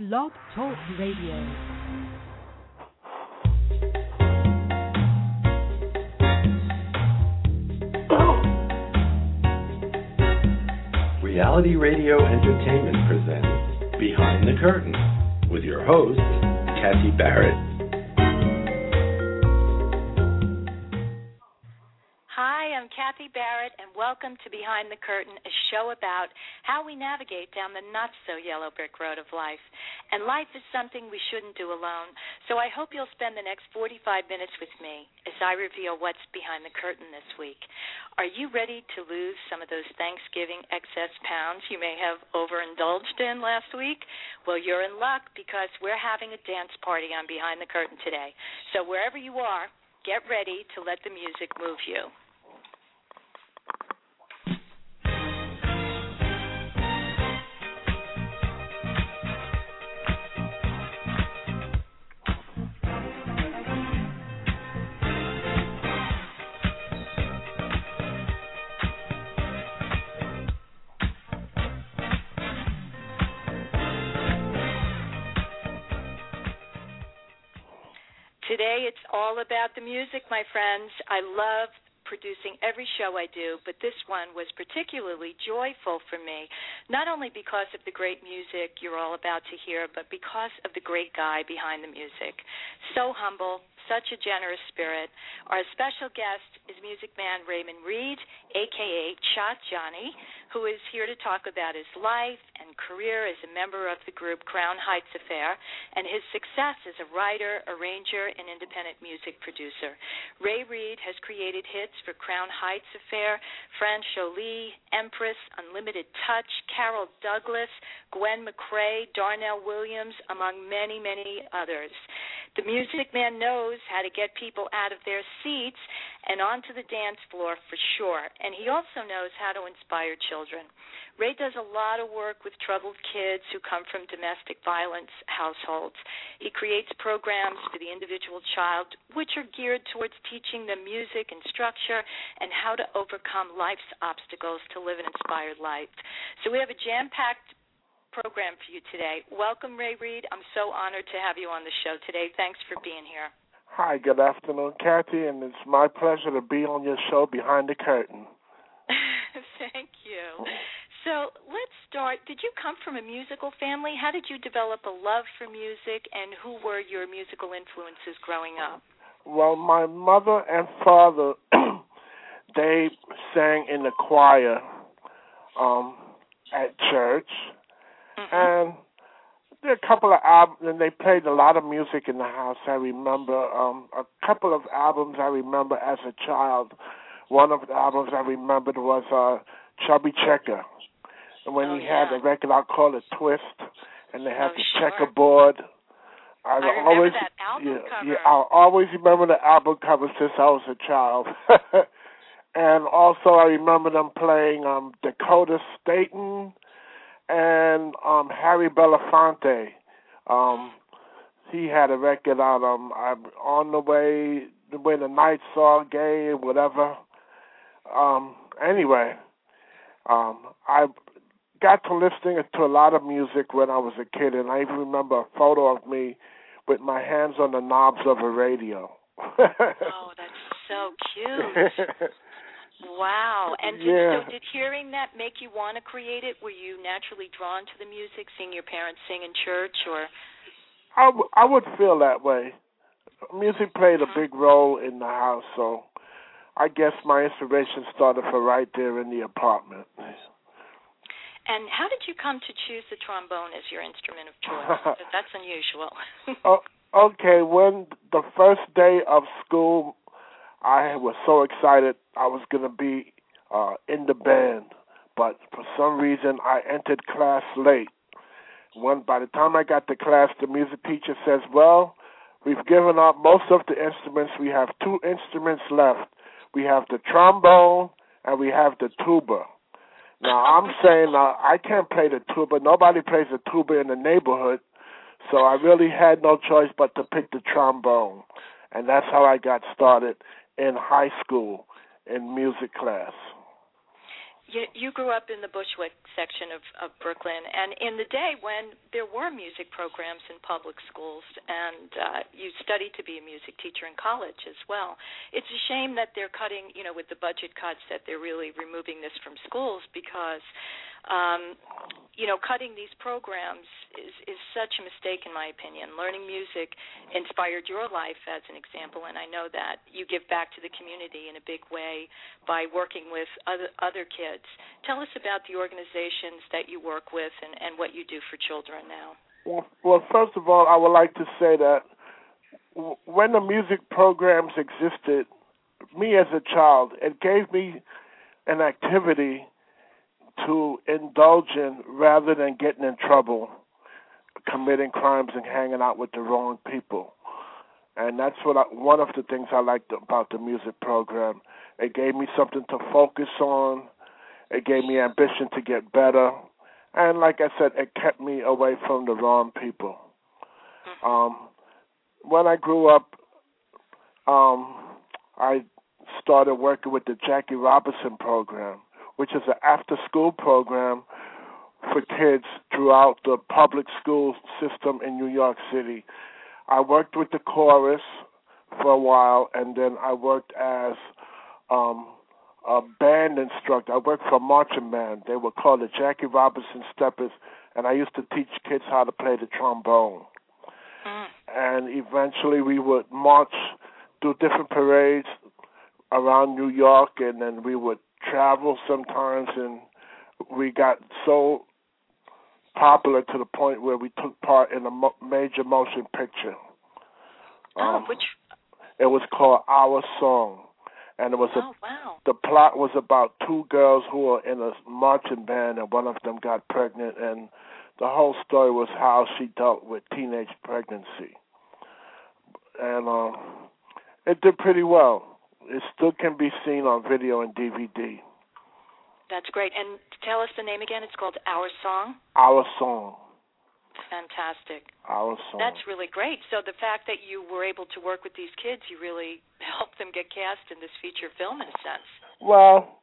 Blog Talk Radio. Reality Radio Entertainment presents Behind the Curtain with your host, Kathy Barrett. Barrett, and welcome to Behind the Curtain, a show about how we navigate down the not so yellow brick road of life. And life is something we shouldn't do alone, so I hope you'll spend the next 45 minutes with me as I reveal what's behind the curtain this week. Are you ready to lose some of those Thanksgiving excess pounds you may have overindulged in last week? Well, you're in luck because we're having a dance party on Behind the Curtain today. So wherever you are, get ready to let the music move you. Today it's all about the music, my friends. I love producing every show I do, but this one was particularly joyful for me, not only because of the great music you're all about to hear, but because of the great guy behind the music. So humble, such a generous spirit. Our special guest is music man Raymond Reid, aka Cha Johnny, who is here to talk about his life and career as a member of the group Crown Heights Affair and his success as a writer, arranger, and independent music producer. Ray Reid has created hits for Crown Heights Affair, France Joli, Empress, Unlimited Touch, Carol Douglas, Gwen McCrae, Darnell Williams, among many, many others. The music man knows how to get people out of their seats and onto the dance floor for sure, and he also knows how to inspire children. Ray does a lot of work with troubled kids who come from domestic violence households. He creates programs for the individual child which are geared towards teaching them music and structure and how to overcome life's obstacles to live an inspired life. So we have a jam-packed program for you today. Welcome, Ray Reid. I'm so honored to have you on the show today. Thanks for being here. Hi, good afternoon, Kathy, and it's my pleasure to be on your show Behind the Curtain. Thank you. So let's start. Did you come from a musical family? How did you develop a love for music, and who were your musical influences growing up? Well, my mother and father, they sang in the choir um, at church Mm-hmm. and there are a couple of albums, and they played a lot of music in the house. I remember um, a couple of albums I remember as a child. One of the albums I remembered was uh, Chubby Checker, and when Oh, he had yeah. a record out called a Twist, and they had Oh, the sure. checkerboard. I, I always, yeah, cover. yeah, I always remember the album cover since I was a child. and also, I remember them playing um, Dakota Staton and um, Harry Belafonte. Um, he had a record out. Um, I'm on the way when the nights are gay, whatever. Um, anyway, um, I got to listening to a lot of music when I was a kid, and I even remember a photo of me with my hands on the knobs of a radio. Oh, that's so cute. Wow. And did, Yeah. so did hearing that make you want to create it? Were you naturally drawn to the music, seeing your parents sing in church, or I, w- I would feel that way. Music played a mm-hmm. big role in the house, so I guess my inspiration started for right there in the apartment. and how did you come to choose the trombone as your instrument of choice? that's unusual. Oh, okay, when the first day of school, I was so excited I was going to be uh, in the band, but for some reason I entered class late. When by the time I got to class, the music teacher says, "Well, we've given up most of the instruments. We have two instruments left. We have the trombone and we have the tuba." Now I'm saying uh, I can't play the tuba. Nobody plays the tuba in the neighborhood. So I really had no choice but to pick the trombone. And that's how I got started in high school in music class. you, you grew up in the Bushwick section of, of Brooklyn, and in the day when there were music programs in public schools, and uh, you studied to be a music teacher in college as well. It's a shame that they're cutting, you know, with the budget cuts, that they're really removing this from schools because um, you know, cutting these programs is is such a mistake in my opinion. Learning music inspired your life as an example, and I know that you give back to the community in a big way by working with other other kids. Tell us about the organizations that you work with and, and what you do for children now. Well, well, first of all, I would like to say that when the music programs existed, me as a child, it gave me an activity to indulge in rather than getting in trouble, committing crimes and hanging out with the wrong people. And that's what I, one of the things I liked about the music program. It gave me something to focus on. It gave me ambition to get better. And like I said, it kept me away from the wrong people. Um, when I grew up, um, I started working with the Jackie Robinson program which is an after school program for kids throughout the public school system in New York City. I worked with the chorus for a while, and then I worked as um, a band instructor. I worked for a marching band. They were called the Jackie Robinson Steppers, and I used to teach kids how to play the trombone. Mm. And eventually, we would march, do different parades around New York, and then we would travel sometimes, and we got so popular to the point where we took part in a mo- major motion picture. Oh, um, which? It was called Our Song, and it was oh, a. Wow. The plot was about two girls who were in a marching band, and one of them got pregnant, and the whole story was how she dealt with teenage pregnancy, and um, it did pretty well it still can be seen on video and DVD. That's great. And tell us the name again. It's called Our Song. Our Song. Fantastic. Our Song. That's really great. So the fact that you were able to work with these kids, you really helped them get cast in this feature film, in a sense. Well,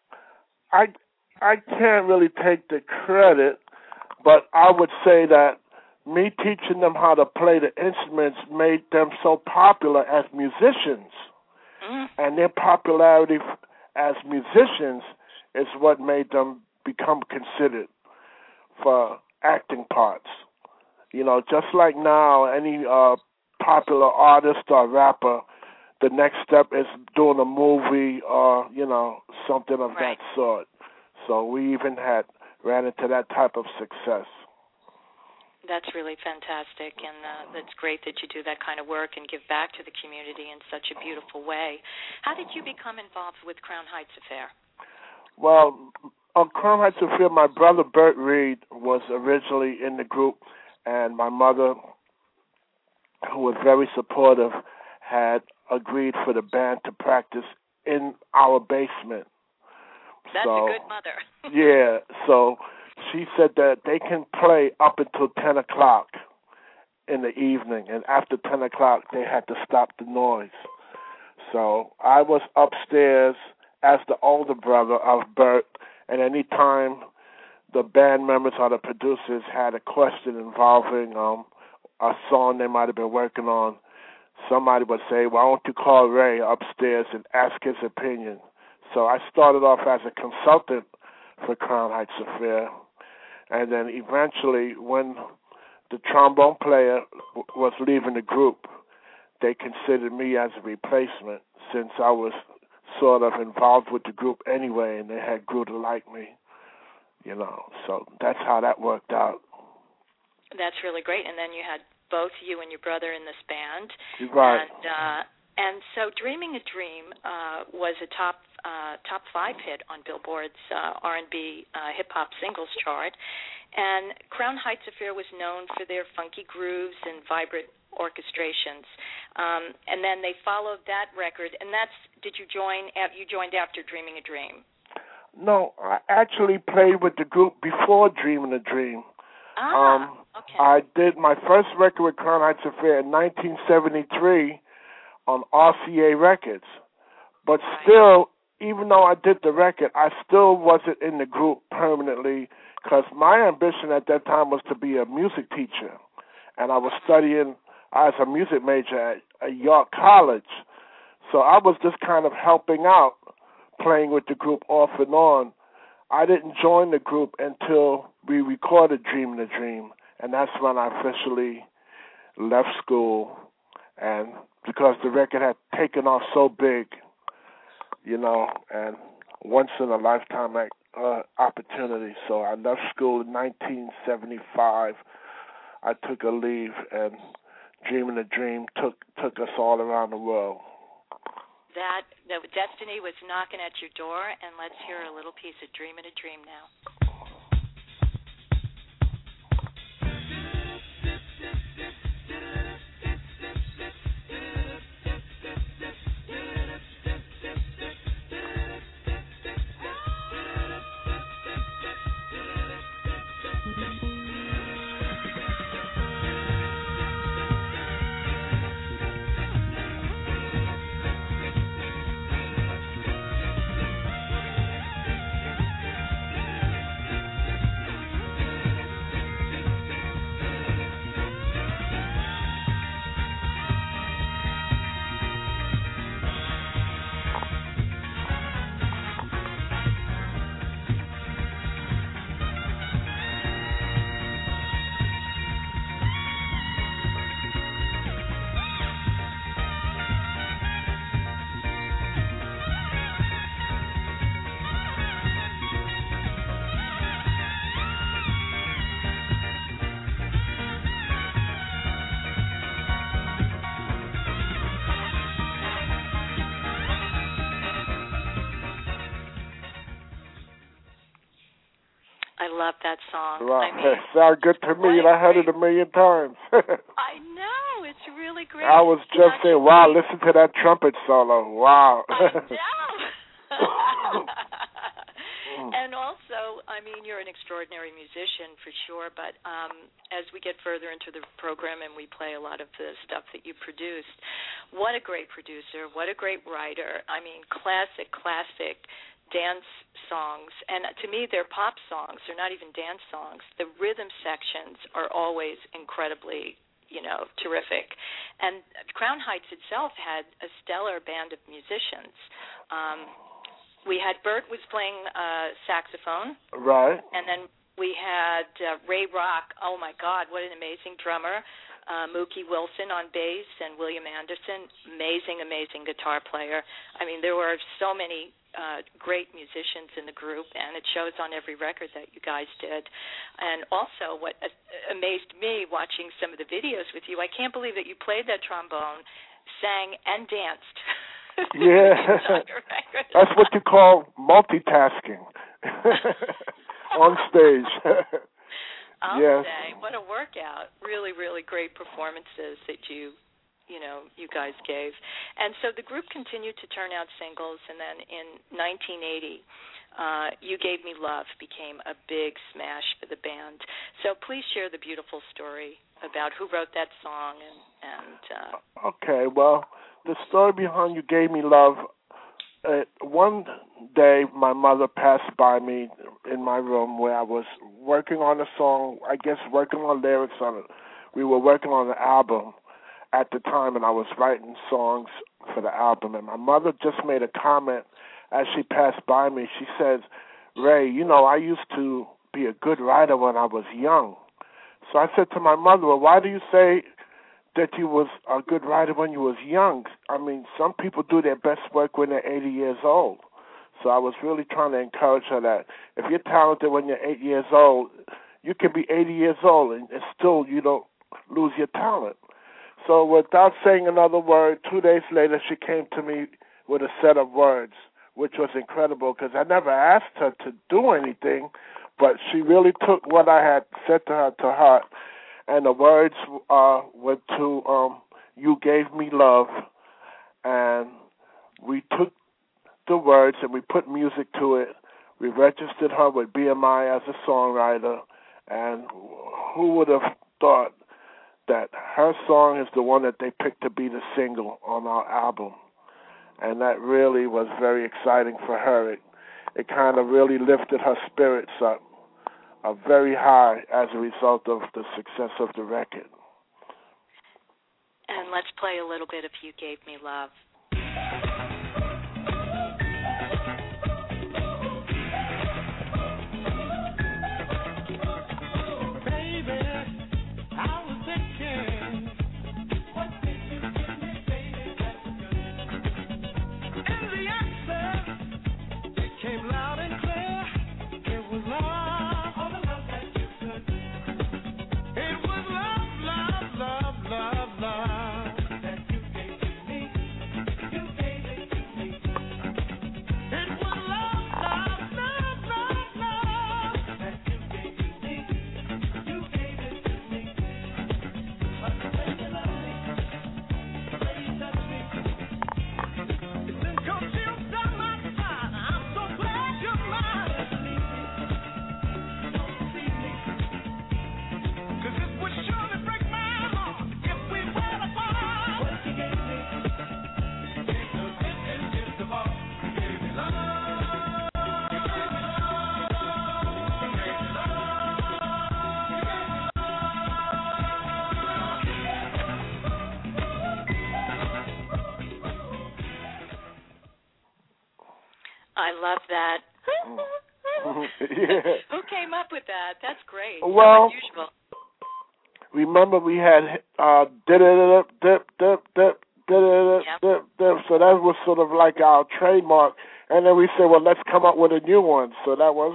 I I can't really take the credit, but I would say that me teaching them how to play the instruments made them so popular as musicians mm. and their popularity as musicians is what made them become considered for acting parts. You know, just like now, any uh, popular artist or rapper, the next step is doing a movie or you know something of right. that sort. So we even had ran into that type of success. That's really fantastic, and uh, that's great that you do that kind of work and give back to the community in such a beautiful way. How did you become involved with Crown Heights Affair? Well, on Crown Heights Affair, my brother Bert Reid was originally in the group, and my mother, who was very supportive, had agreed for the band to practice in our basement. That's so, a good mother. yeah, so she said that they can play up until 10 o'clock in the evening, and after 10 o'clock, they had to stop the noise. So I was upstairs as the older brother of Bert, and any time the band members or the producers had a question involving um, a song they might have been working on, somebody would say, "Why don't you call Ray upstairs and ask his opinion?" So I started off as a consultant for Crown Heights Affair, and then eventually, when the trombone player w- was leaving the group, they considered me as a replacement since I was sort of involved with the group anyway, and they had grew to like me. You know, so that's how that worked out. That's really great. And then you had both you and your brother in this band. Right. And uh, and so, "Dreaming a Dream" uh, was a top uh, top five hit on Billboard's uh, R&B uh, hip hop singles chart. And Crown Heights Affair was known for their funky grooves and vibrant orchestrations. Um, and then they followed that record, and that's did you join? You joined after Dreaming a Dream. No, I actually played with the group before Dreaming a Dream. Ah, um, okay. I did my first record with Crown Heights Affair in 1973 on RCA Records, but still even though I did the record, I still wasn't in the group permanently because my ambition at that time was to be a music teacher, and I was studying as a music major at, at York College. So I was just kind of helping out, playing with the group off and on. I didn't join the group until we recorded Dreaming the Dream, and that's when I officially left school. And because the record had taken off so big, you know, and once in a lifetime uh, opportunity. So I left school in 1975. I took a leave, and Dreaming a Dream took took us all around the world. That the destiny was knocking at your door, and let's hear a little piece of Dreaming a Dream now. Song. Right. I mean, sound good to me, and I heard it a million times. I know it's really great. I was just saying, wow, listen to that trumpet solo. Wow. And also, I mean, you're an extraordinary musician for sure. But um, as we get further into the program and we play a lot of the stuff that you produced, what a great producer! What a great writer! I mean, classic, classic dance songs and to me they're pop songs. They're not even dance songs. The rhythm sections are always incredibly you know terrific. And crown heights itself had a stellar band of musicians. Um we had bert was playing uh saxophone. Right. And then we had uh, ray rock oh my god what an amazing drummer. Uh, Mookie Wilson on bass and William Anderson, amazing, amazing guitar player. I mean, there were so many uh, great musicians in the group, and it shows on every record that you guys did. And also, what amazed me watching some of the videos with you, I can't believe that you played that trombone, sang, and danced. yeah, that's what you call multitasking on stage. I'll yes. say, what a workout! Really, really great performances that you, you know, you guys gave. And so the group continued to turn out singles, and then in 1980, uh, "You Gave Me Love" became a big smash for the band. So please share the beautiful story about who wrote that song and and. Uh, okay, well, the story behind "You Gave Me Love." Uh, one day, my mother passed by me in my room where I was working on a song. I guess working on lyrics on it. We were working on the album at the time, and I was writing songs for the album. And my mother just made a comment as she passed by me. She says, "Ray, you know, I used to be a good writer when I was young." So I said to my mother, "Well, why do you say that you was a good writer when you was young. I mean, some people do their best work when they're 80 years old. So I was really trying to encourage her that if you're talented when you're eight years old, you can be 80 years old and, and still you don't lose your talent. So without saying another word, two days later she came to me with a set of words, which was incredible because I never asked her to do anything, but she really took what I had said to her to heart and the words uh, went to um, "You Gave Me Love," and we took the words and we put music to it. We registered her with BMI as a songwriter, and who would have thought that her song is the one that they picked to be the single on our album? and that really was very exciting for her. It it kind of really lifted her spirits up uh, very high as a result of the success of the record. And let's play a little bit of You Gave Me Love. Love that. yeah. Who came up with that? That's great. Well, remember we had uh dip dip dip dip dip dip dip dip so that was sort of like our trademark and then we said well let's come up with a new one so that was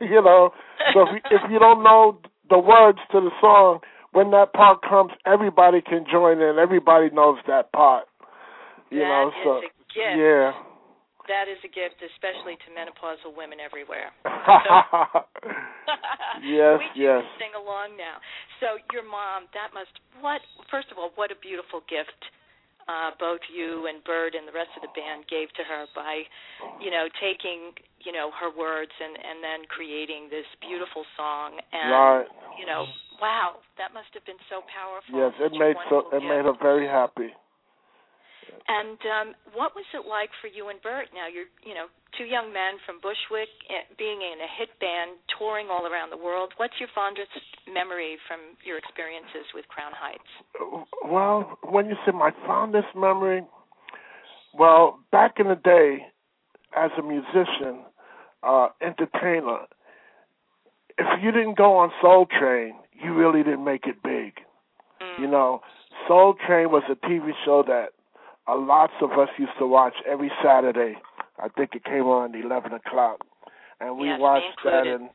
you know so if you, if you don't know the words to the song when that part comes everybody can join in everybody knows that part you that know so yeah that is a gift, especially to menopausal women everywhere. yes, we yes. sing along now. So your mom, that must what? First of all, what a beautiful gift. Uh, both you and Bert and the rest of the band gave to her by, you know, taking you know her words and and then creating this beautiful song and right. you know, wow, that must have been so powerful. Yes, it made so it made her very happy. And um, what was it like for you and Bert? Now you're, you know, two young men from Bushwick, eh, being in a hit band, touring all around the world. What's your fondest memory from your experiences with Crown Heights? Well, when you say my fondest memory, well, back in the day, as a musician, uh, entertainer, if you didn't go on Soul Train, you really didn't make it big. Mm. You know, Soul Train was a TV show that uh, lots of us used to watch every Saturday. I think it came on at eleven o'clock, and we yes, watched that, and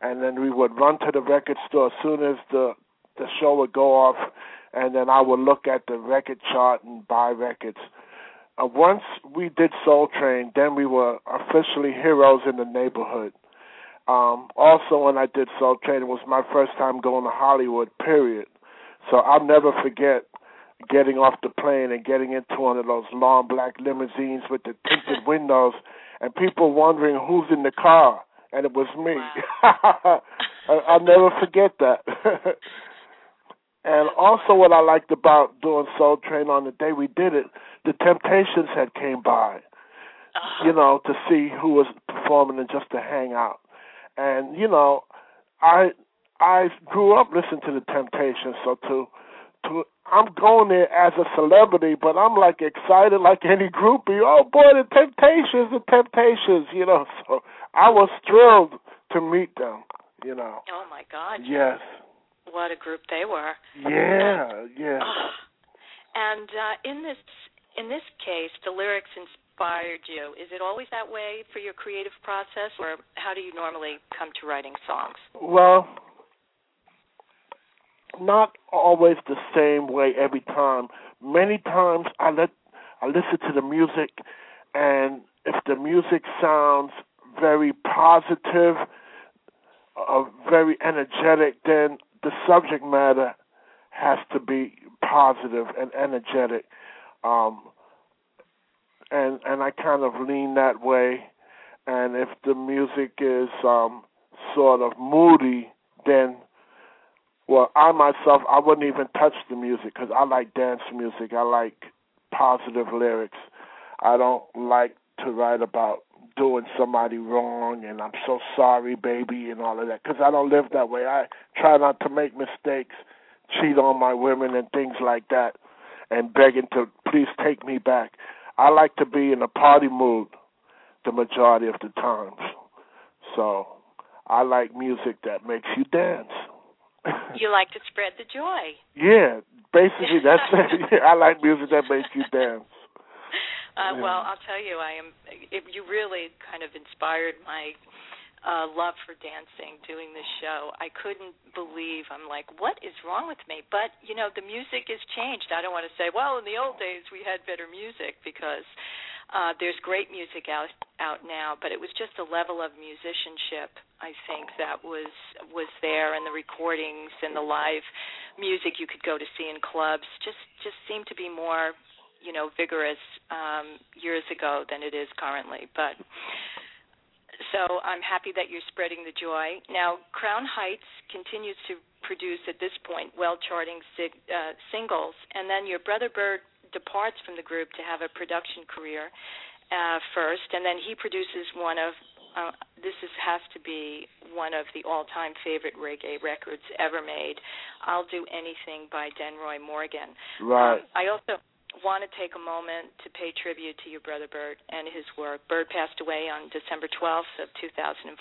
and then we would run to the record store as soon as the the show would go off, and then I would look at the record chart and buy records. Uh, once we did Soul Train, then we were officially heroes in the neighborhood. Um, also, when I did Soul Train, it was my first time going to Hollywood. Period. So I'll never forget getting off the plane and getting into one of those long black limousines with the tinted windows and people wondering who's in the car and it was me wow. i'll never forget that and also what i liked about doing soul train on the day we did it the temptations had came by uh-huh. you know to see who was performing and just to hang out and you know i i grew up listening to the temptations so to I'm going there as a celebrity, but I'm like excited like any groupie. Oh boy, the Temptations, the Temptations, you know. So I was thrilled to meet them, you know. Oh my God. Yes. What a group they were. Yeah, yeah. And uh, in this in this case, the lyrics inspired you. Is it always that way for your creative process, or how do you normally come to writing songs? Well, not always the same way every time. Many times I let I listen to the music and if the music sounds very positive, uh, very energetic, then the subject matter has to be positive and energetic. Um, and and I kind of lean that way. And if the music is um, sort of moody, then well, I myself, I wouldn't even touch the music because I like dance music. I like positive lyrics. I don't like to write about doing somebody wrong and I'm so sorry, baby, and all of that because I don't live that way. I try not to make mistakes, cheat on my women and things like that, and begging to please take me back. I like to be in a party mood the majority of the times. So I like music that makes you dance. You like to spread the joy. Yeah, basically that's it. I like music that makes you dance. Uh, well, I'll tell you, I am. It, you really kind of inspired my uh, love for dancing doing this show. I couldn't believe. I'm like, what is wrong with me? But you know, the music has changed. I don't want to say, well, in the old days we had better music because uh, there's great music out out now. But it was just a level of musicianship. I think that was was there, and the recordings and the live music you could go to see in clubs just just seemed to be more you know vigorous um, years ago than it is currently. But so I'm happy that you're spreading the joy. Now, Crown Heights continues to produce at this point well-charting sig- uh, singles, and then your brother Bert departs from the group to have a production career uh, first, and then he produces one of uh, this is, has to be one of the all-time favorite reggae records ever made. I'll do anything by Denroy Morgan. Right. Um, I also want to take a moment to pay tribute to your brother Bert and his work. Bert passed away on December 12th of 2004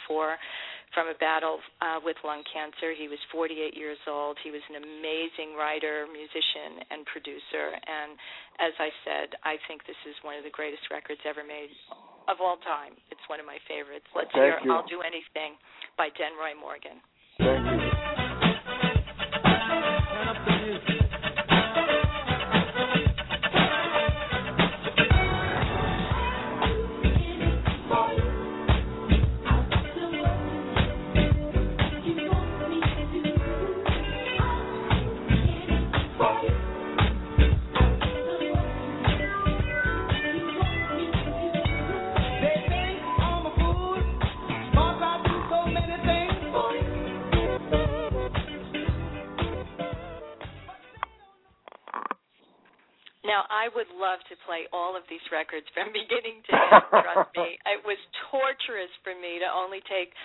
from a battle uh, with lung cancer. He was 48 years old. He was an amazing writer, musician, and producer. And as I said, I think this is one of the greatest records ever made of all time. It's one of my favorites. Let's Thank hear you. I'll Do Anything by Denroy Morgan. Thank you. I would love to play all of these records from beginning to end. trust me, it was torturous for me to only take,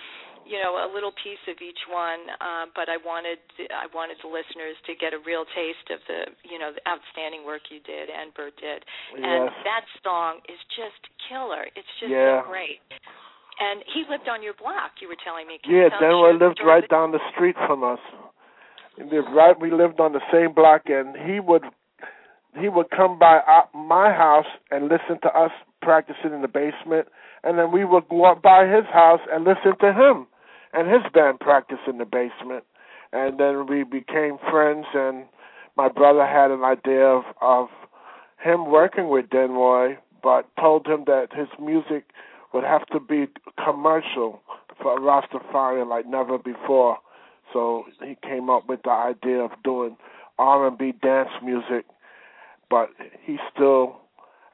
you know, a little piece of each one. Uh, but I wanted, I wanted the listeners to get a real taste of the, you know, the outstanding work you did and Bert did. And Yes. that song is just killer. It's just Yeah. so great. And he lived on your block. You were telling me. Can Yeah, Denroy lived right down the street from us. Right. We lived on the same block, and he would he would come by my house and listen to us practicing in the basement, and then we would go up by his house and listen to him and his band practice in the basement. And then we became friends, and my brother had an idea of of him working with Denroy, but told him that his music would have to be commercial for a Rastafarian like never before. So he came up with the idea of doing R and B dance music, but he still,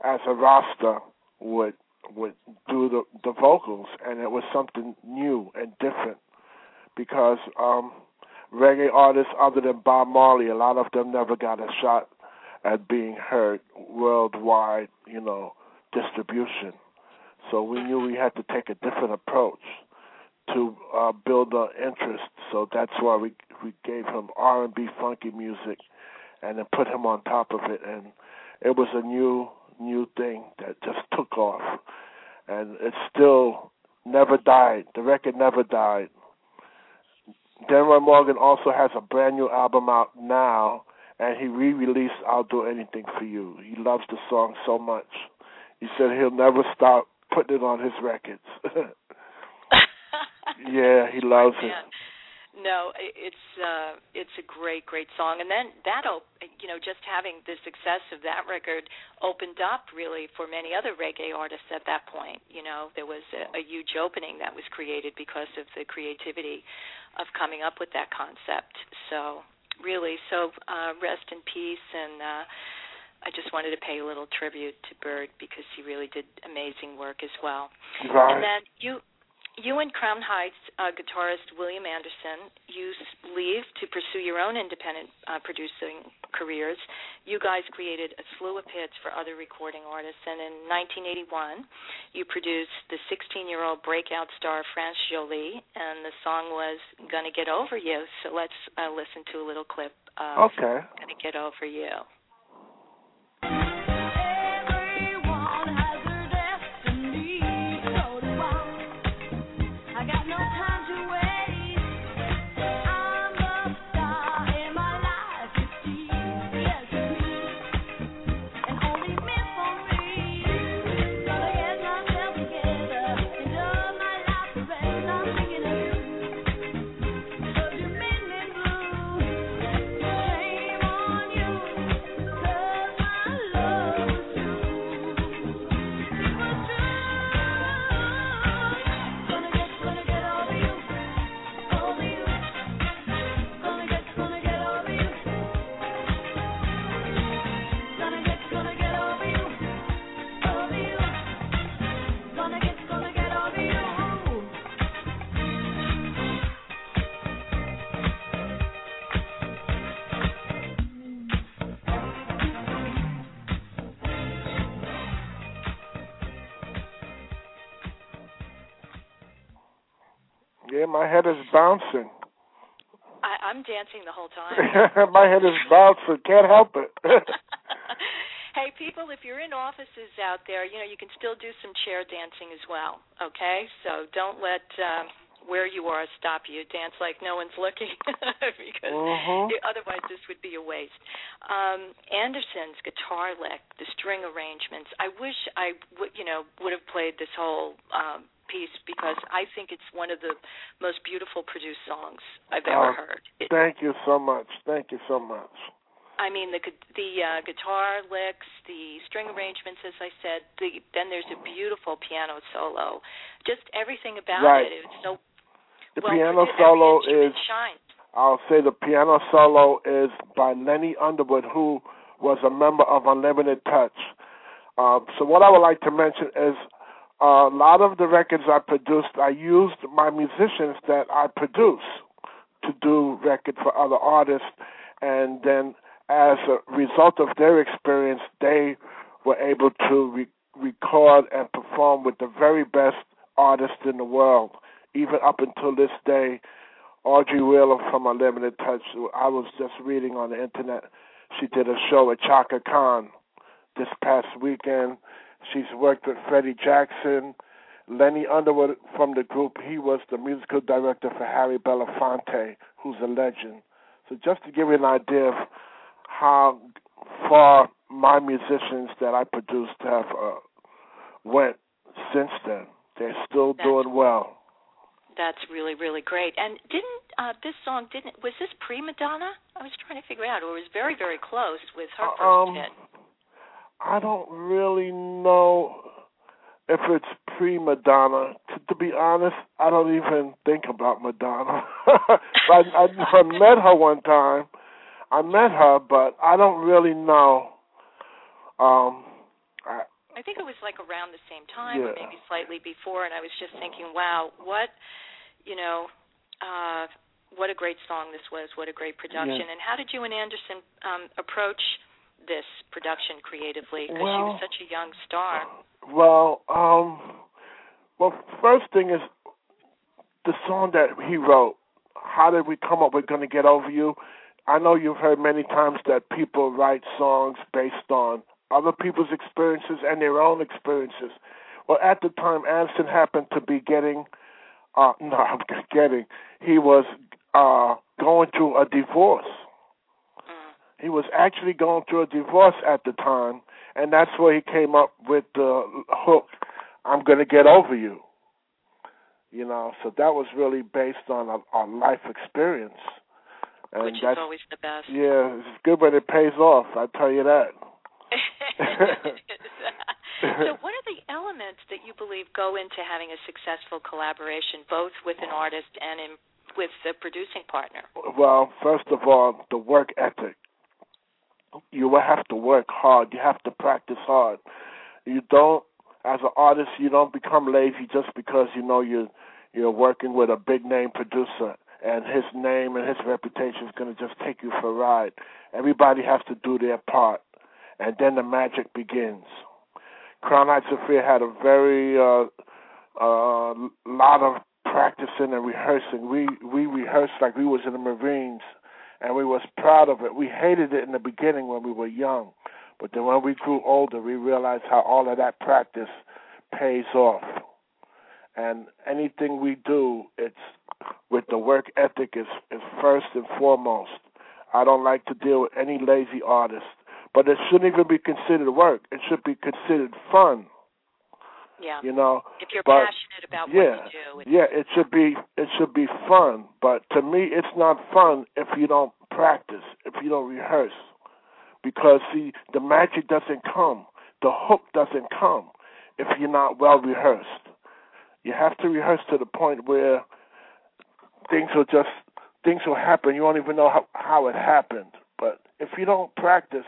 as a Rasta, would would do the the vocals, and it was something new and different because um reggae artists other than Bob Marley, a lot of them never got a shot at being heard worldwide, you know, distribution. So we knew we had to take a different approach to uh, build our interest. So that's why we we gave him R and B funky music, and then put him on top of it, and it was a new new thing that just took off, and it still never died. The record never died. Denroy Morgan also has a brand new album out now, and he re-released "I'll Do Anything for You." He loves the song so much. He said he'll never stop putting it on his records. yeah, he loves it. No, it's uh it's a great great song and then that'll you know just having the success of that record opened up really for many other reggae artists at that point, you know, there was a, a huge opening that was created because of the creativity of coming up with that concept. So, really so uh rest in peace and uh I just wanted to pay a little tribute to Bert because he really did amazing work as well. Right. And then you you and Crown Heights uh, guitarist William Anderson, you leave to pursue your own independent uh, producing careers. You guys created a slew of hits for other recording artists, and in 1981, you produced the 16-year-old breakout star France Joli, and the song was "Gonna Get Over You." So let's uh, listen to a little clip of okay. "Gonna Get Over You." Head is bouncing. I, I'm dancing the whole time. my head is bouncing. Can't help it. hey, people, if you're in offices out there, you know you can still do some chair dancing as well. Okay, so don't let um, where you are stop you. Dance like no one's looking, because Mhm. otherwise this would be a waste. Um, Anderson's guitar lick, the string arrangements. I wish I would, you know, would have played this whole um, piece because I think it's one of the most beautiful produced songs I've ever Oh, heard. It, Thank you so much. Thank you so much. I mean the the uh, guitar licks, the string arrangements, as I said. The, then there's a beautiful piano solo. Just everything about Right. it. It's so The well piano solo is shines. I'll say the piano solo is by Lenny Underwood, who was a member of Unlimited Touch. Uh, so what I would like to mention is uh, a lot of the records I produced, I used my musicians that I produce to do record for other artists, and then as a result of their experience, they were able to re- record and perform with the very best artists in the world, even up until this day. Audrey Wheeler from Unlimited Touch. I was just reading on the internet. She did a show at Chaka Khan this past weekend. She's worked with Freddie Jackson, Lenny Underwood from the group. He was the musical director for Harry Belafonte, who's a legend. So just to give you an idea of how far my musicians that I produced have uh, went since then, they're still That's- doing well. That's really really great. And didn't uh, this song didn't was this pre Madonna? I was trying to figure out. Or it was very very close with her first Um, hit. I don't really know if it's pre Madonna. To, to be honest, I don't even think about Madonna. I, I, I met her one time. I met her, but I don't really know. Um, I, I think it was like around the same time, or maybe slightly before. And I was just thinking, wow, what you know, uh, what a great song this was. What a great production. Yeah. And how did you and Anderson um, approach this production creatively? Because she was such a young star. well, um, well, first thing is the song that he wrote. How did we come up with "Gonna Get Over You"? I know you've heard many times that people write songs based on other people's experiences and their own experiences. Well, at the time, Anderson happened to be getting, uh, no, I'm getting, he was uh, going through a divorce. He was actually going through a divorce at the time, and that's where he came up with the hook, I'm going to get over you. You know, so that was really based on a, a life experience. And which is always the best. yeah, it's good when it pays off, I tell you that. so, what are the elements that you believe go into having a successful collaboration, both with an artist and in, with the producing partner? Well, first of all, the work ethic. You will have to work hard. You have to practice hard. You don't, as an artist, you don't become lazy just because you know you're you're working with a big name producer and his name and his reputation is going to just take you for a ride. Everybody has to do their part, and then the magic begins. Crown Heights of Affair had a very uh, uh, lot of practicing and rehearsing. We we rehearsed like we was in the Marines, and we was proud of it. We hated it in the beginning when we were young, but then when we grew older, we realized how all of that practice pays off. And anything we do, it's with the work ethic is is first and foremost. I don't like to deal with any lazy artist, but it shouldn't even be considered work. It should be considered fun. Yeah. You know, if you're but, passionate about yeah, what you do. Yeah, it should be it should be fun. But to me it's not fun if you don't practice, if you don't rehearse. Because see, the magic doesn't come, the hook doesn't come if you're not well rehearsed. You have to rehearse to the point where things will just things will happen. You won't even know how how it happened. But if you don't practice,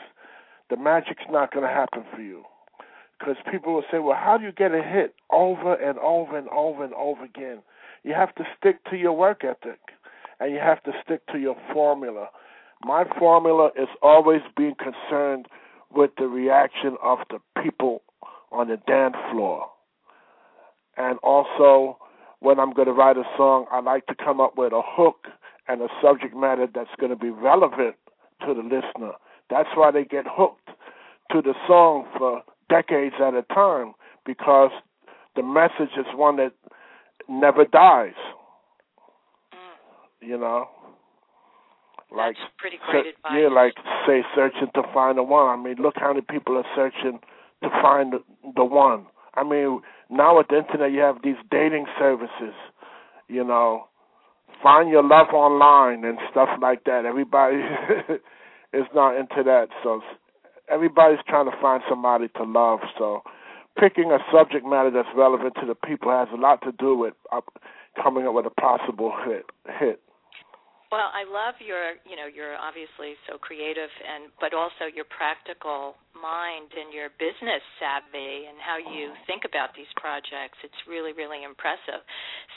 the magic's not going to happen for you. Because people will say, "Well, how do you get a hit over and over and over and over again?" You have to stick to your work ethic, and you have to stick to your formula. My formula is always being concerned with the reaction of the people on the dance floor. And also, when I'm going to write a song, I like to come up with a hook and a subject matter that's going to be relevant to the listener. That's why they get hooked to the song for decades at a time because the message is one that never dies. Mm. You know, like That's pretty great advice. Yeah, like say searching to find the one. I mean, look how many people are searching to find the, the one. I mean, now with the internet, you have these dating services. You know, find your love online and stuff like that. Everybody is not into that, so everybody's trying to find somebody to love. So, picking a subject matter that's relevant to the people has a lot to do with uh, coming up with a possible hit. Hit. Well, I love your, you know, you're obviously so creative and but also your practical mind and your business savvy and how you think about these projects. It's really really impressive.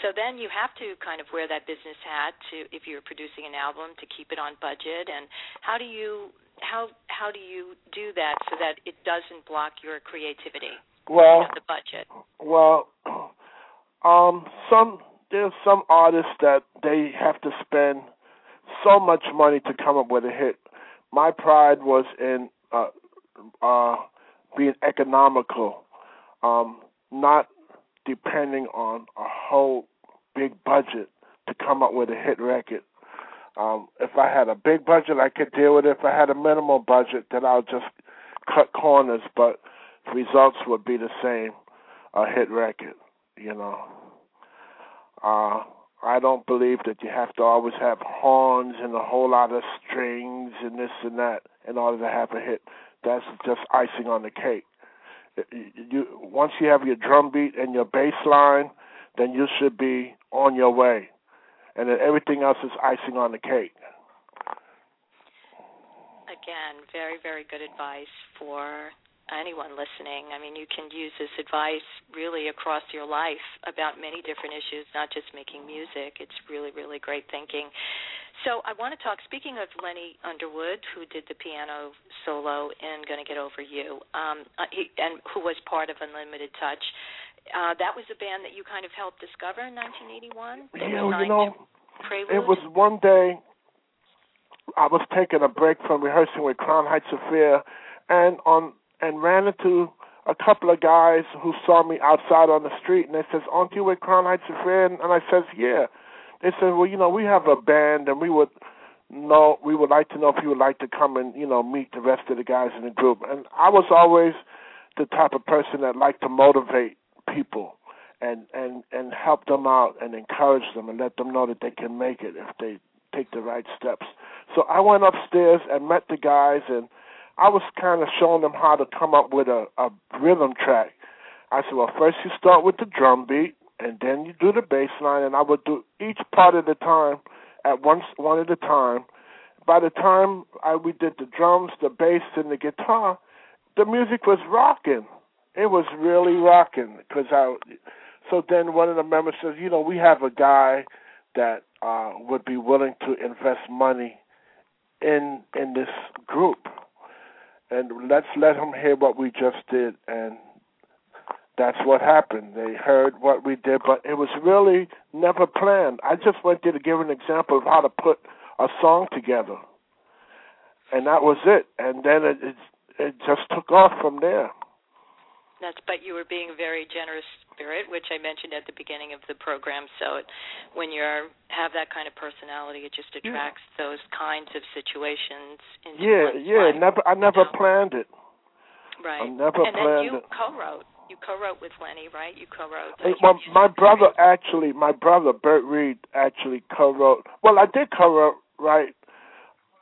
So then you have to kind of wear that business hat to if you're producing an album to keep it on budget and how do you how how do you do that so that it doesn't block your creativity? Well, the budget. Well, um some there's some artists that they have to spend so much money to come up with a hit. My pride was in uh, uh, being economical, um, not depending on a whole big budget to come up with a hit record. Um, if I had a big budget, I could deal with it. If I had a minimal budget, then I'll just cut corners, but results would be the same. A hit record, you know. Uh, I don't believe that you have to always have horns and a whole lot of strings and this and that in order to have a hit. That's just icing on the cake. You once you have your drum beat and your bass line, then you should be on your way, and then everything else is icing on the cake. Again, very very good advice for anyone listening. I mean, you can use this advice really across your life about many different issues, not just making music. It's really, really great thinking. So I want to talk. Speaking of Lenny Underwood, who did the piano solo in "Gonna Get Over You," um, uh, he, and who was part of Unlimited Touch, uh, that was a band that you kind of helped discover in 1981. Yeah, you know, Prelude. it was one day. I was taking a break from rehearsing with Crown Heights Affair, and on and ran into a couple of guys who saw me outside on the street, and they says, "Aren't you with Crown Heights Affair?" And I says, "Yeah." They said, "Well, you know, we have a band, and we would know we would like to know if you would like to come and you know meet the rest of the guys in the group." And I was always the type of person that liked to motivate people and and and help them out and encourage them and let them know that they can make it if they take the right steps. So I went upstairs and met the guys and I was kind of showing them how to come up with a, a rhythm track. I said, well, first you start with the drum beat, and then you do the bass line, and I would do each part at a time, at once, one at a time. By the time I we did the drums, the bass, and the guitar, the music was rocking. It was really rocking because I. So then one of the members says, you know, we have a guy that uh, would be willing to invest money in in this group, and let's let him hear what we just did. And that's what happened. They heard what we did, but it was really never planned. I just went there to give an example of how to put a song together, and that was it. And then it it, it just took off from there. That's but you were being a very generous spirit, which I mentioned at the beginning of the program. So it, when you have that kind of personality, it just attracts yeah. those kinds of situations. Yeah, yeah. Life, never, I never you know? planned it. Right. I never and planned then you it. co-wrote. You co-wrote with Lenny, right? You co-wrote. Hey, my my brother actually, my brother Bert Reid actually co-wrote. Well, I did co-wrote right.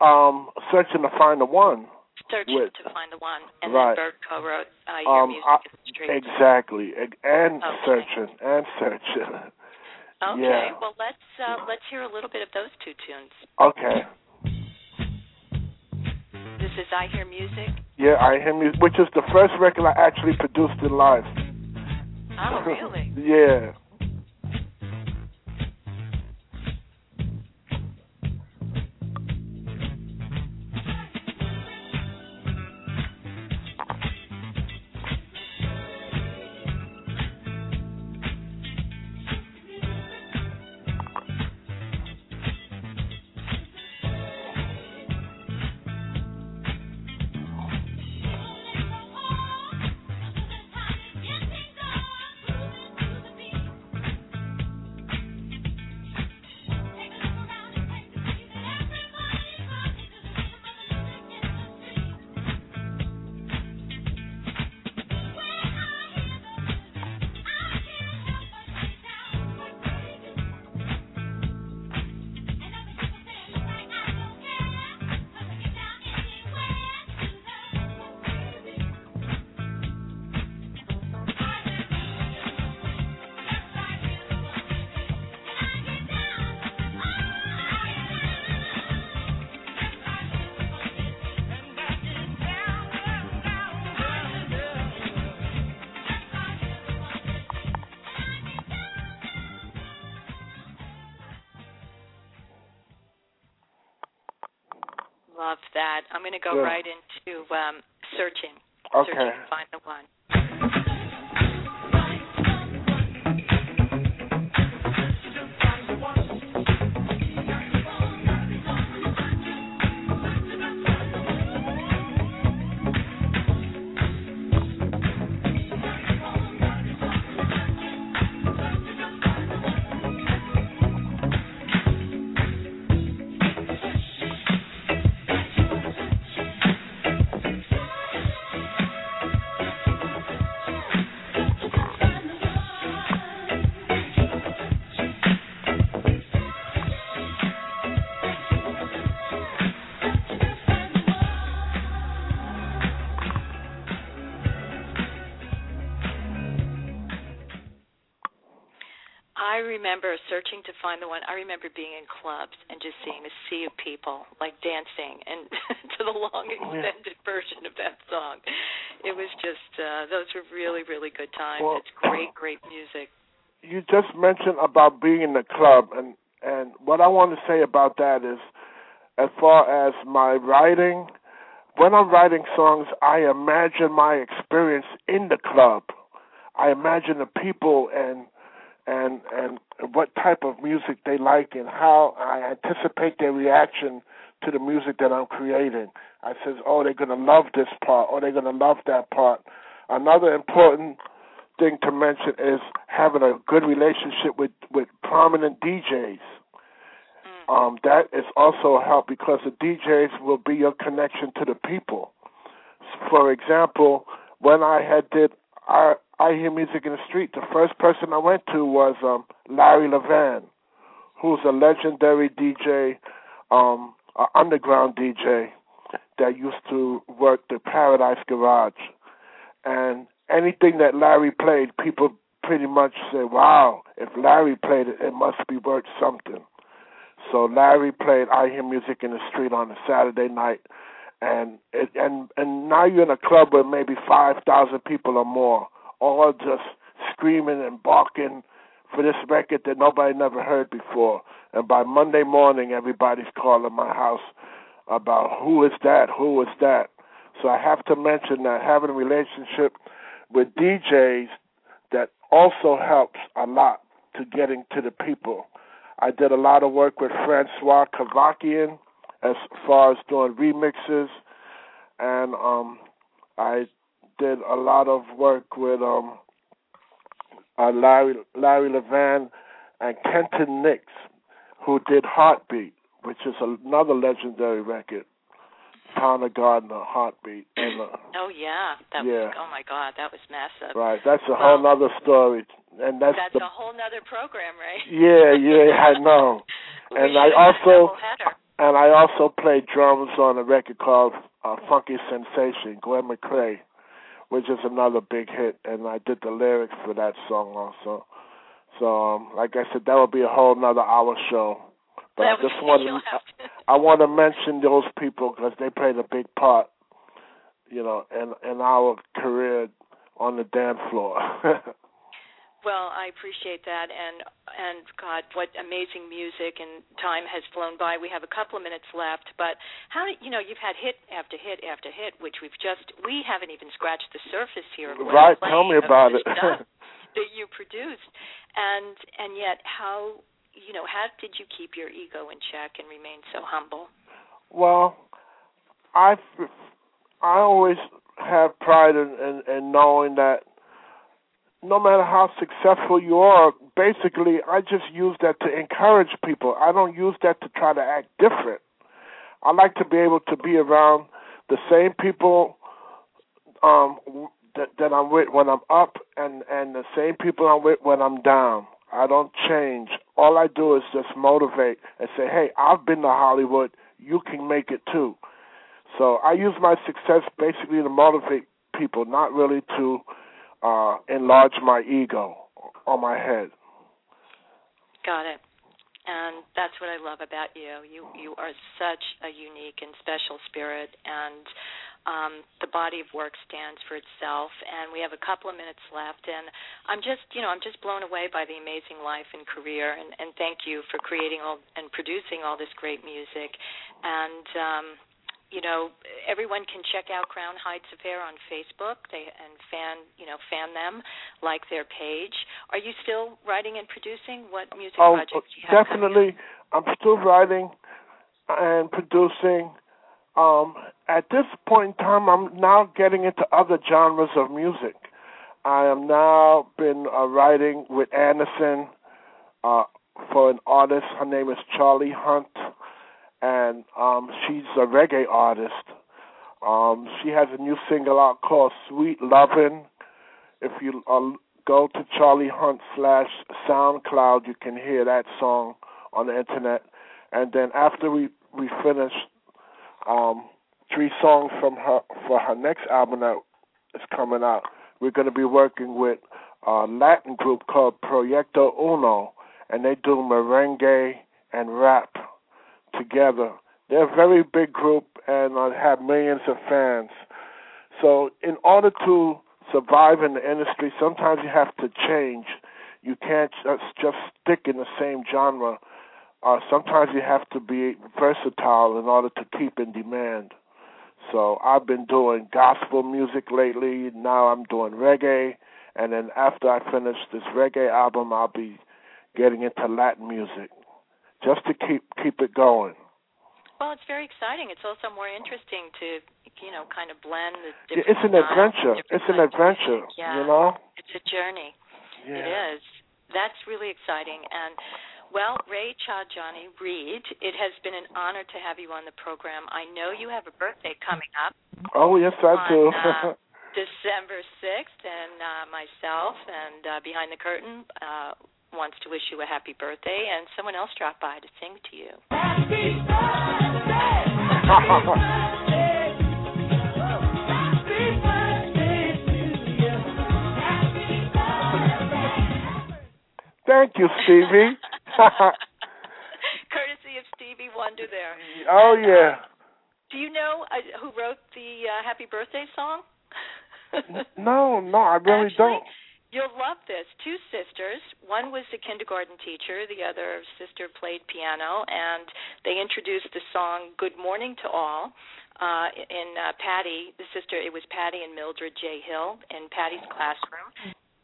Um, searching to find the one. Searching with, to find the one, and right. then Bert co-wrote uh, your um, music I, in the streets. Exactly, and okay. searching and searching. Okay, yeah. well let's uh, let's hear a little bit of those two tunes. Okay. This is I Hear Music. Yeah, I Hear Music, which is the first record I actually produced in live. Oh, really? yeah. That. I'm going to go right into um, searching. Okay. Searching find searching to find the one. I remember being in clubs and just seeing a sea of people like dancing and to the long extended version of that song. It was just uh those were really really good times. Well, it's great great music. You just mentioned about being in the club, and and what I want to say about that is, as far as my writing, when I'm writing songs, I imagine my experience in the club. I imagine the people and and and what type of music they like and how I anticipate their reaction to the music that I'm creating. I says, oh, they're gonna love this part, or they're gonna love that part. Another important thing to mention is having a good relationship with with prominent DJs. Um, that is also a help because the DJs will be your connection to the people. For example, when I had did I I hear music in the street. The first person I went to was um, Larry Levan, who's a legendary DJ, um, an underground DJ that used to work the Paradise Garage. And anything that Larry played, people pretty much say, "Wow, if Larry played it, it must be worth something." So Larry played I Hear Music in the Street on a Saturday night, and it, and and now you're in a club with maybe five thousand people or more all just screaming and barking for this record that nobody never heard before. And by Monday morning, everybody's calling my house about who is that, who is that. So I have to mention that having a relationship with DJs that also helps a lot to getting to the people. I did a lot of work with Francois Kevorkian as far as doing remixes, and um, I did a lot of work with um, uh, Larry Larry Levan and Kenton Nix, who did Heartbeat, which is another legendary record. Tana Gardner, Heartbeat. And, uh, oh yeah, that yeah. was oh my God, that was massive. Right, that's a well, whole other story, and that's that's the, a whole other program, right? Yeah, yeah, I know. and I also and I also played drums on a record called uh, Funky Sensation, Gwen McCrae, which is another big hit, and I did the lyrics for that song also. So, um, like I said, that would be a whole another hour show. But that I just want to, I want to mention those people because they played a big part, you know, in in our career on the dance floor. Well, I appreciate that, and and God, what amazing music! And time has flown by. We have a couple of minutes left, but how you know you've had hit after hit after hit, which we've just we haven't even scratched the surface here. Right, tell me about it. that you produced, and and yet how you know how did you keep your ego in check and remain so humble? Well, I I always have pride in, in, in knowing that no matter how successful you are, basically, I just use that to encourage people. I don't use that to try to act different. I like to be able to be around the same people um, that, that I'm with when I'm up, and and the same people I'm with when I'm down. I don't change. All I do is just motivate and say, "Hey, I've been to Hollywood. You can make it too." So I use my success basically to motivate people, not really to uh, enlarge my ego on my head. Got it. And that's what I love about you. You you are such a unique and special spirit, and um, the body of work stands for itself. And we have a couple of minutes left, and I'm just you know I'm just blown away by the amazing life and career. And, and thank you for creating all and producing all this great music. And um, you know, everyone can check out Crown Heights Affair on Facebook. They and fan, you know, fan them, like their page. Are you still writing and producing? What music oh, projects do you have? Definitely, I'm still writing and producing. Um, at this point in time, I'm now getting into other genres of music. I am now been uh, writing with Anderson uh, for an artist. Her name is Charlie Hunt and um, she's a reggae artist. Um, she has a new single out called "Sweet Lovin'." If you uh, go to Charlie Hunt slash SoundCloud, you can hear that song on the internet. And then after we we finish um, three songs from her for her next album that is coming out, we're going to be working with a Latin group called Proyecto Uno, and they do merengue and rap together. They're a very big group and have millions of fans. So, in order to survive in the industry, sometimes you have to change. You can't just, just stick in the same genre. Uh, sometimes you have to be versatile in order to keep in demand. So I've been doing gospel music lately. Now I'm doing reggae, and then after I finish this reggae album, I'll be getting into Latin music just to keep keep it going. Well, it's very exciting. It's also more interesting to, you know, kind of blend the different. It's an adventure. It's an adventure. Yeah. You know. It's a journey. Yeah. It is. That's really exciting. And well, Ray Cha Johnny Reid, it has been an honor to have you on the program. I know you have a birthday coming up. Oh yes, I on, do. uh, December sixth, and uh, myself and uh, Behind the Curtain uh, wants to wish you a happy birthday, and someone else dropped by to sing to you. Happy birthday! Thank you, Stevie. Courtesy of Stevie Wonder there. Oh, yeah. Do you know uh, who wrote the uh, Happy Birthday song? no, no, I really Actually, don't You'll love this. Two sisters. One was a kindergarten teacher. The other sister played piano, and they introduced the song "Good Morning to All." Uh, in uh, Patty, the sister, it was Patty and Mildred J. Hill in Patty's classroom,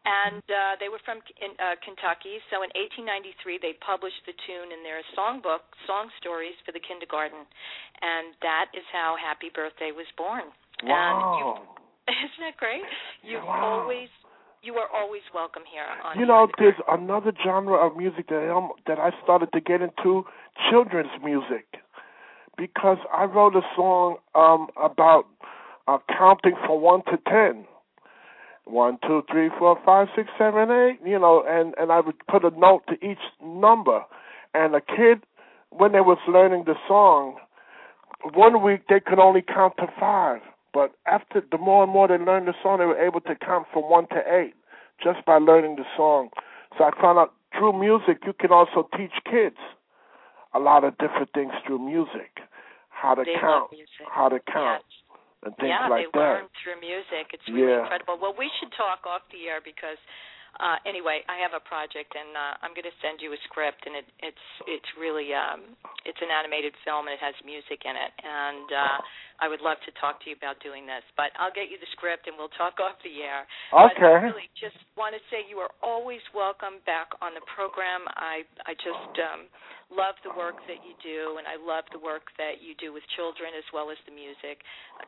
and uh, they were from in, uh, Kentucky. So in 1893, they published the tune in their songbook, "Song Stories for the Kindergarten," and that is how "Happy Birthday" was born. Wow. And you, isn't that great? You've wow. always you are always welcome here. On you know, there's another genre of music that I'm, that I started to get into, children's music, because I wrote a song um about uh, counting from one to ten. One, two, three, four, five, six, seven, eight. You know, and and I would put a note to each number, and a kid when they was learning the song, one week they could only count to five but after the more and more they learned the song, they were able to count from one to eight just by learning the song. So I found out through music you can also teach kids a lot of different things through music, how to they count, how to Yes. count, and things yeah, like they that. learn through music. It's really Yeah. incredible. Well, we should talk off the air because uh anyway, I have a project and uh I'm going to send you a script and it it's it's really um it's an animated film and it has music in it and uh I would love to talk to you about doing this. But I'll get you the script and we'll talk off the air. But Okay. I really just want to say you are always welcome back on the program. I I just um love the work that you do and I love the work that you do with children as well as the music.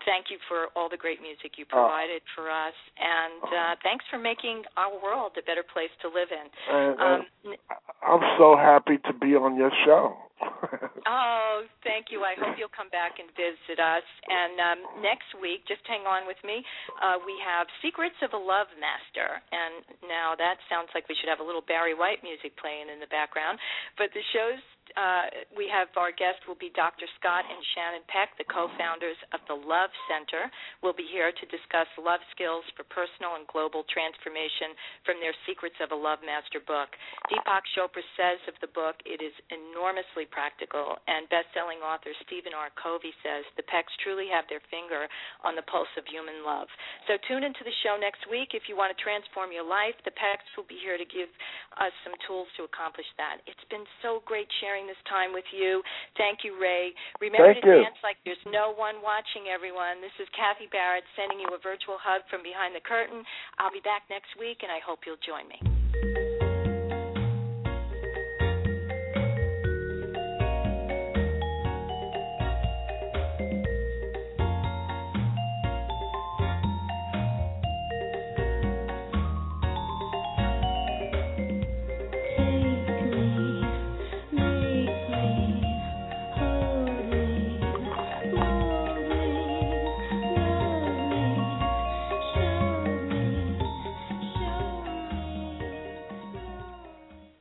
Thank you for all the great music you provided for us and uh thanks for making our world a better place to live in. And, and Um I'm so happy to be on your show. Oh, thank you. I hope you'll come back and visit us. And um, next week, just hang on with me, uh, we have Secrets of a Love Master. And now that sounds like we should have a little Barry White music playing in the background. But the show's uh, we have our guest will be Dr. Scott and Shannon Peck, the co-founders of the Love Center. Will be here to discuss love skills for personal and global transformation from their Secrets of a Love Master book. Deepak Chopra says of the book, it is enormously practical. And best-selling author Stephen R. Covey says the Pecks truly have their finger on the pulse of human love. So tune into the show next week if you want to transform your life. The Pecks will be here to give us some tools to accomplish that. It's been so great sharing this time with you. Thank you, Ray. Remember Thank to you. dance like there's no one watching, everyone. This is Kathy Barrett sending you a virtual hug from behind the curtain. I'll be back next week, and I hope you'll join me.